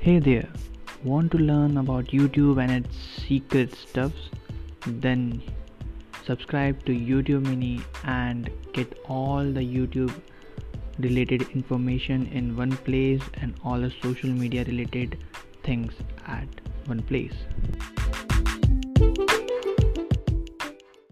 Hey there, want to learn about YouTube and its secret stuffs? Then subscribe to YouTube Mini and get all the YouTube related information in one place and all the social media related things at one place.